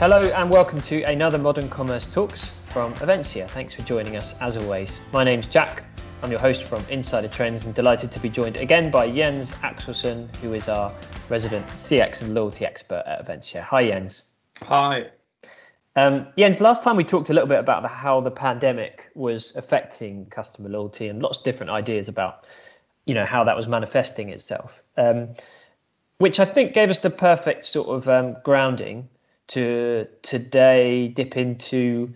Hello and welcome to another Modern Commerce Talks from Avensia. Thanks for joining us as always. My name's Jack. I'm your host from Insider Trends and delighted to be joined again by Jens Axelsson, who is our resident CX and loyalty expert at Avensia. Hi, Jens. Hi. Um, Jens, last time we talked a little bit about the, how the pandemic was affecting customer loyalty and lots of different ideas about, you know, how that was manifesting itself, um, which I think gave us the perfect sort of um, grounding to today dip into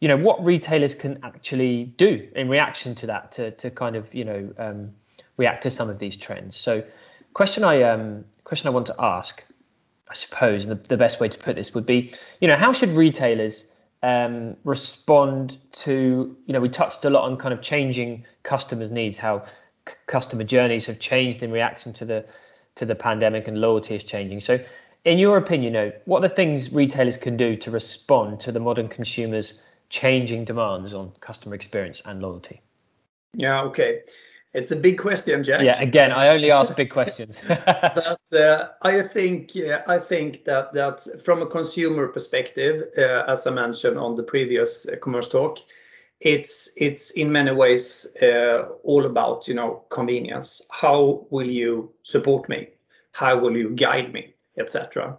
you know what retailers can actually do in reaction to that to to kind of you know um, react to some of these trends. So question i um question i want to ask i suppose and the, the best way to put this would be you know how should retailers um, respond to you know we touched a lot on kind of changing customers needs how c- customer journeys have changed in reaction to the to the pandemic and loyalty is changing. So in your opinion, you know, what are the things retailers can do to respond to the modern consumers' changing demands on customer experience and loyalty? Yeah, okay. It's a big question, Jack. Yeah, again, I only ask big questions. but uh, I think uh, I think that that from a consumer perspective, uh, as I mentioned on the previous uh, commerce talk, it's it's in many ways uh, all about you know convenience. How will you support me? How will you guide me? Etc.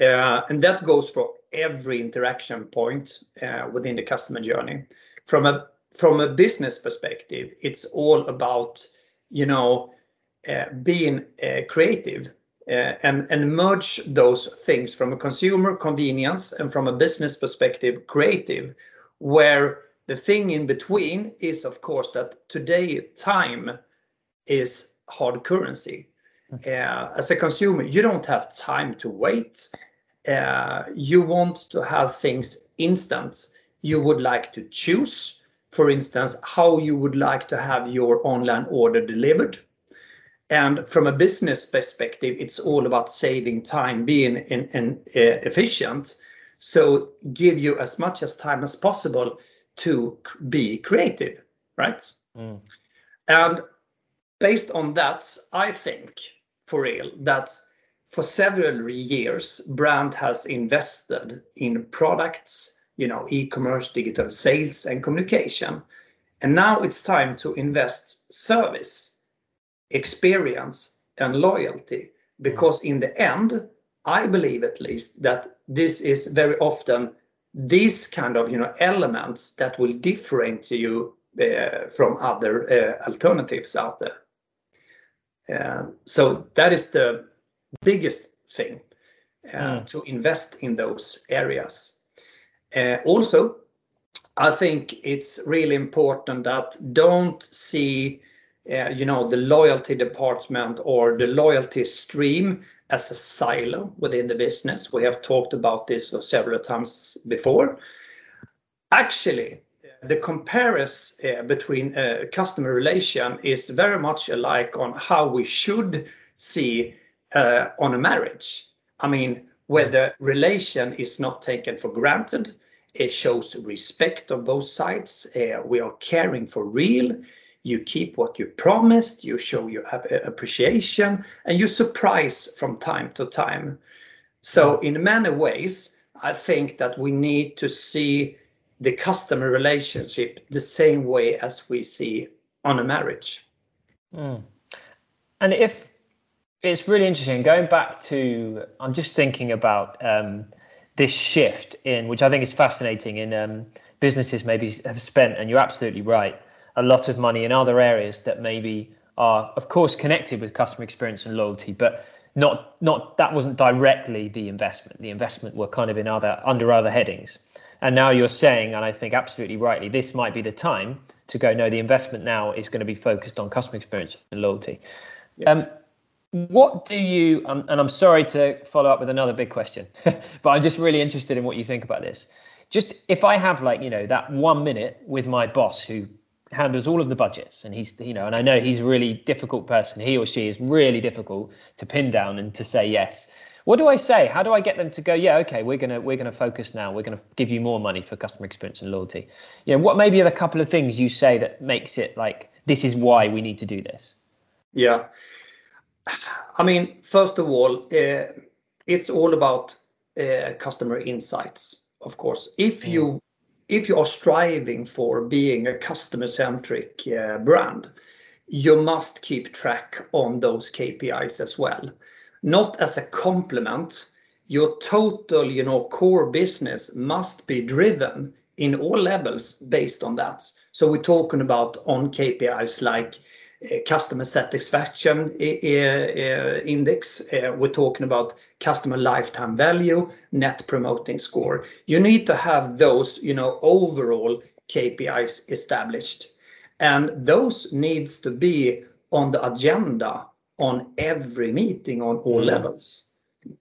Uh, and that goes for every interaction point uh, within the customer journey. From a business perspective, it's all about you know uh, being creative and and merge those things from a consumer convenience and from a business perspective creative, where the thing in between is of course that today time is hard currency uh, as a consumer, you don't have time to wait. Uh, you want to have things instant. You would like to choose, for instance, how you would like to have your online order delivered. And from a business perspective, it's all about saving time, being in, in, uh, efficient. So give you as much as time as possible to be creative, right? Mm. And based on that, I think for real that for several years brand has invested in products you know e-commerce digital sales and communication. And now it's time to invest service experience and loyalty. Because in the end i believe at least that this is very often these kind of you know elements that will differentiate you uh, from other uh, alternatives out there so that is the biggest thing uh, mm. to invest in those areas. Uh, also, I think it's really important that don't see uh, you know the loyalty department or the loyalty stream as a silo within the business. We have talked about this several times before. Actually, the comparison uh, between uh, customer relation is very much alike on how we should see uh, on a marriage. I mean, where the relation is not taken for granted, it shows respect on both sides. Uh, we are caring for real. You keep what you promised. You show your appreciation, and you surprise from time to time. So, in many ways, I think that we need to see the customer relationship the same way as we see on a marriage. Mm. And if it's really interesting, going back to, I'm just thinking about um, this shift in, which I think is fascinating, in um, businesses maybe have spent, and you're absolutely right, a lot of money in other areas that maybe are, of course, connected with customer experience and loyalty, but not not that wasn't directly the investment. The investment were kind of in other under other headings. And now you're saying, and I think absolutely rightly, this might be the time to go, no, the investment now is going to be focused on customer experience and loyalty. Yeah. Um, what do you, um, and I'm sorry to follow up with another big question, but I'm just really interested in what you think about this. Just if I have like, you know, that one minute with my boss who handles all of the budgets and he's, you know, and I know he's a really difficult person, he or she is really difficult to pin down and to say yes what do I say? How do I get them to go? Yeah, okay, we're gonna we're gonna focus now. We're gonna give you more money for customer experience and loyalty. Yeah, what maybe are the couple of things you say that makes it like this is why we need to do this? Yeah, I mean, first of all, uh, it's all about uh, customer insights, of course. If mm. you if you are striving for being a customer centric uh, brand, you must keep track on those KPIs as well. Not as a complement, your total, you know, core business must be driven in all levels based on that. So we're talking about on KPIs like uh, customer satisfaction uh, index. Uh, we're talking about customer lifetime value, net promoting score. You need to have those, you know, overall KPIs established, and those needs to be on the agenda on every meeting on all mm. levels.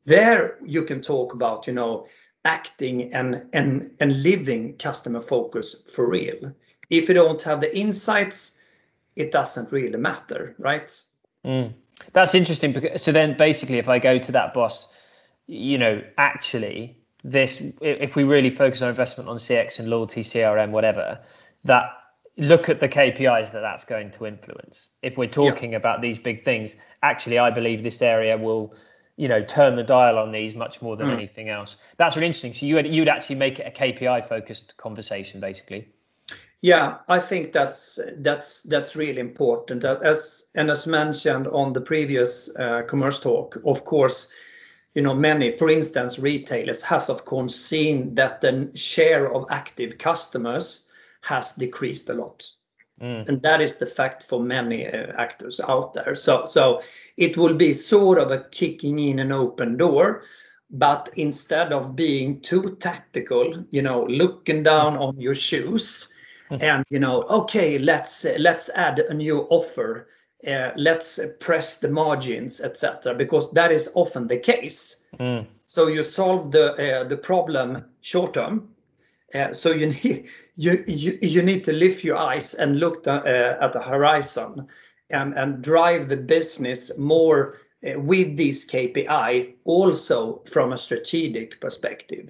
There you can talk about, you know, acting and and and living customer focus for real. If you don't have the insights it doesn't really matter, right? Mm. That's interesting. Because, so then, basically, if I go to that boss, you know, actually, this if we really focus our investment on CX and loyalty, CRM, whatever, that look at the KPIs that that's going to influence. If we're talking yeah. about these big things, actually, I believe this area will, you know, turn the dial on these much more than mm. anything else. That's really interesting. So you would you'd actually make it a KPI focused conversation, basically. Yeah, I think that's that's that's really important. As and as mentioned on the previous uh, commerce talk, of course, you know many, for instance, retailers has of course seen that the share of active customers has decreased a lot, mm. and that is the fact for many uh, actors out there. So so it will be sort of a kicking in an open door. But instead of being too tactical, you know, looking down on your shoes, and you know okay let's let's add a new offer uh, let's press the margins etc because that is often the case mm. so you solve the uh, the problem short term uh, so you need you, you you need to lift your eyes and look the, uh, at the horizon and and drive the business more uh, with this KPI also from a strategic perspective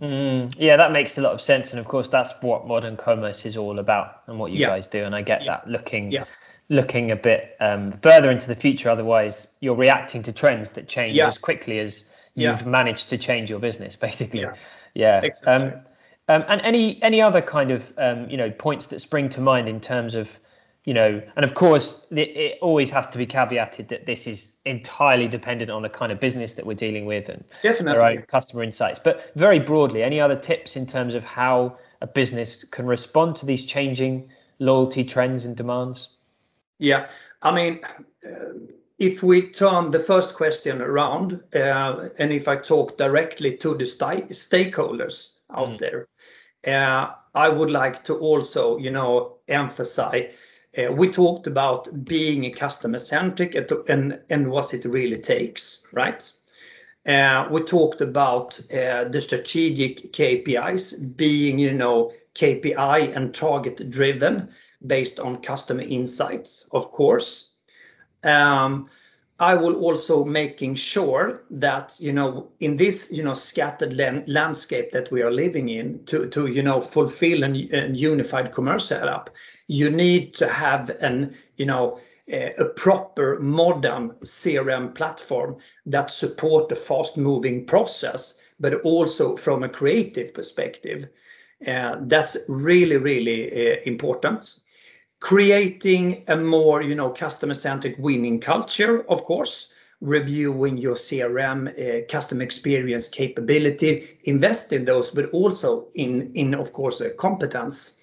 Mm, yeah, that makes a lot of sense, and of course, that's what modern commerce is all about, and what you yeah. guys do. And I get yeah. that looking, yeah. looking a bit um, further into the future. Otherwise, you're reacting to trends that change as quickly as you've managed to change your business, basically. Yeah. Exactly. Um, um, and any any other kind of um, you know points that spring to mind in terms of you know, and of course, it, it, always has to be caveated that this is entirely dependent on the kind of business that we're dealing with and definitely customer insights. But very broadly, any other tips in terms of how a business can respond to these changing loyalty trends and demands? Yeah, I mean, uh, if we turn the first question around, uh, and if I talk directly to the st- stakeholders out mm. there, uh, I would like to also, you know, emphasize uh, we talked about being customer centric and, and what it really takes, right? Uh, we talked about uh, the strategic KPIs being, you know, KPI and target driven based on customer insights, of course. I will also making sure that you know in this you know scattered landscape that we are living in to to you know fulfill an, an unified commerce setup, you need to have an you know a, a proper modern CRM platform that support the fast moving process, but also from a creative perspective. Uh, that's really really uh, important creating a more you know customer centric winning culture of course reviewing your crm uh, customer experience capability invest in those but also in in of course competence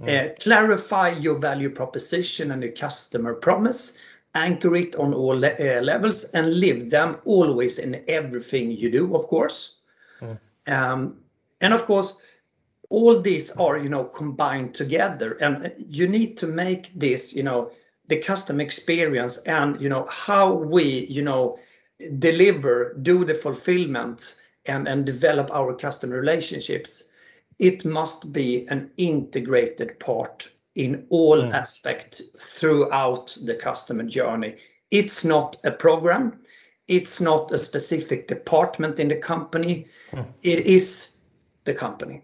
mm. uh, clarify your value proposition and your customer promise anchor it on all le uh, levels and live them always in everything you do of course mm. um, and of course all these are you know combined together. And you need to make this you know the custom experience and you know how we you know deliver do the fulfillment and and develop our customer relationships. It must be an integrated part in all mm. aspects throughout the customer journey. It's not a program. It's not a specific department in the company. Mm. it is the company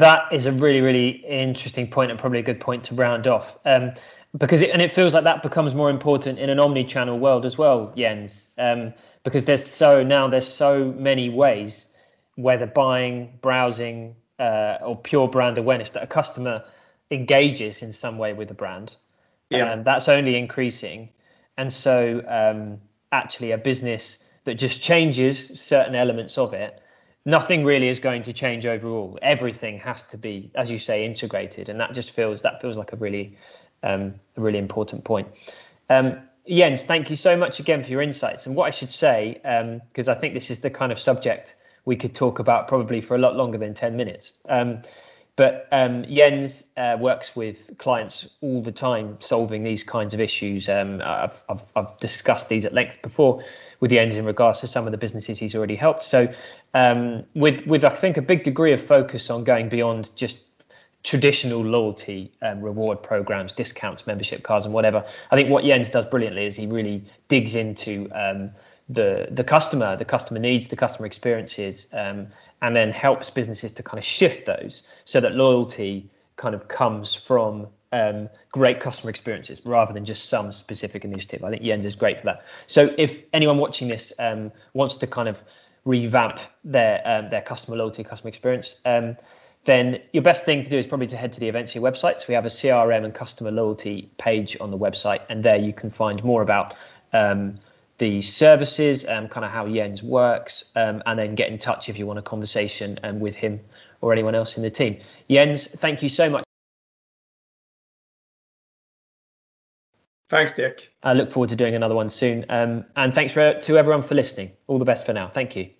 that is a really, really interesting point and probably a good point to round off. Um, because it, and it feels like that becomes more important in an omni-channel world as well, Jens. Um, because there's so now there's so many ways, whether buying, browsing, uh, or pure brand awareness, that a customer engages in some way with the brand. Yeah, um, that's only increasing, and so um, actually a business that just changes certain elements of it nothing really is going to change overall. Everything has to be, as you say, integrated, and that just feels that feels like a really, um, a really important point. Um, Jens, thank you so much again for your insights. And what I should say, because um, I think this is the kind of subject we could talk about probably for a lot longer than ten minutes. But um, Jens uh, works with clients all the time solving these kinds of issues. Um, I've, I've, I've, discussed these at length before with Jens in regards to some of the businesses he's already helped. So, um, with with I think a big degree of focus on going beyond just traditional loyalty um, reward programs, discounts, membership cards, and whatever. I think what Jens does brilliantly is he really digs into um, the the customer, the customer needs, the customer experiences, um, and then helps businesses to kind of shift those so that loyalty kind of comes from um, great customer experiences rather than just some specific initiative. I think Jens is great for that. So if anyone watching this um, wants to kind of revamp their um, their customer loyalty, customer experience, um, then your best thing to do is probably to head to the Avensia website. So we have a CRM and customer loyalty page on the website, and there you can find more about um, the services and kind of how Jens works, um, and then get in touch if you want a conversation um, with him or anyone else in the team. Jens, thank you so much. Thanks, Dick. I look forward to doing another one soon. Um, and thanks for, to everyone for listening. All the best for now. Thank you.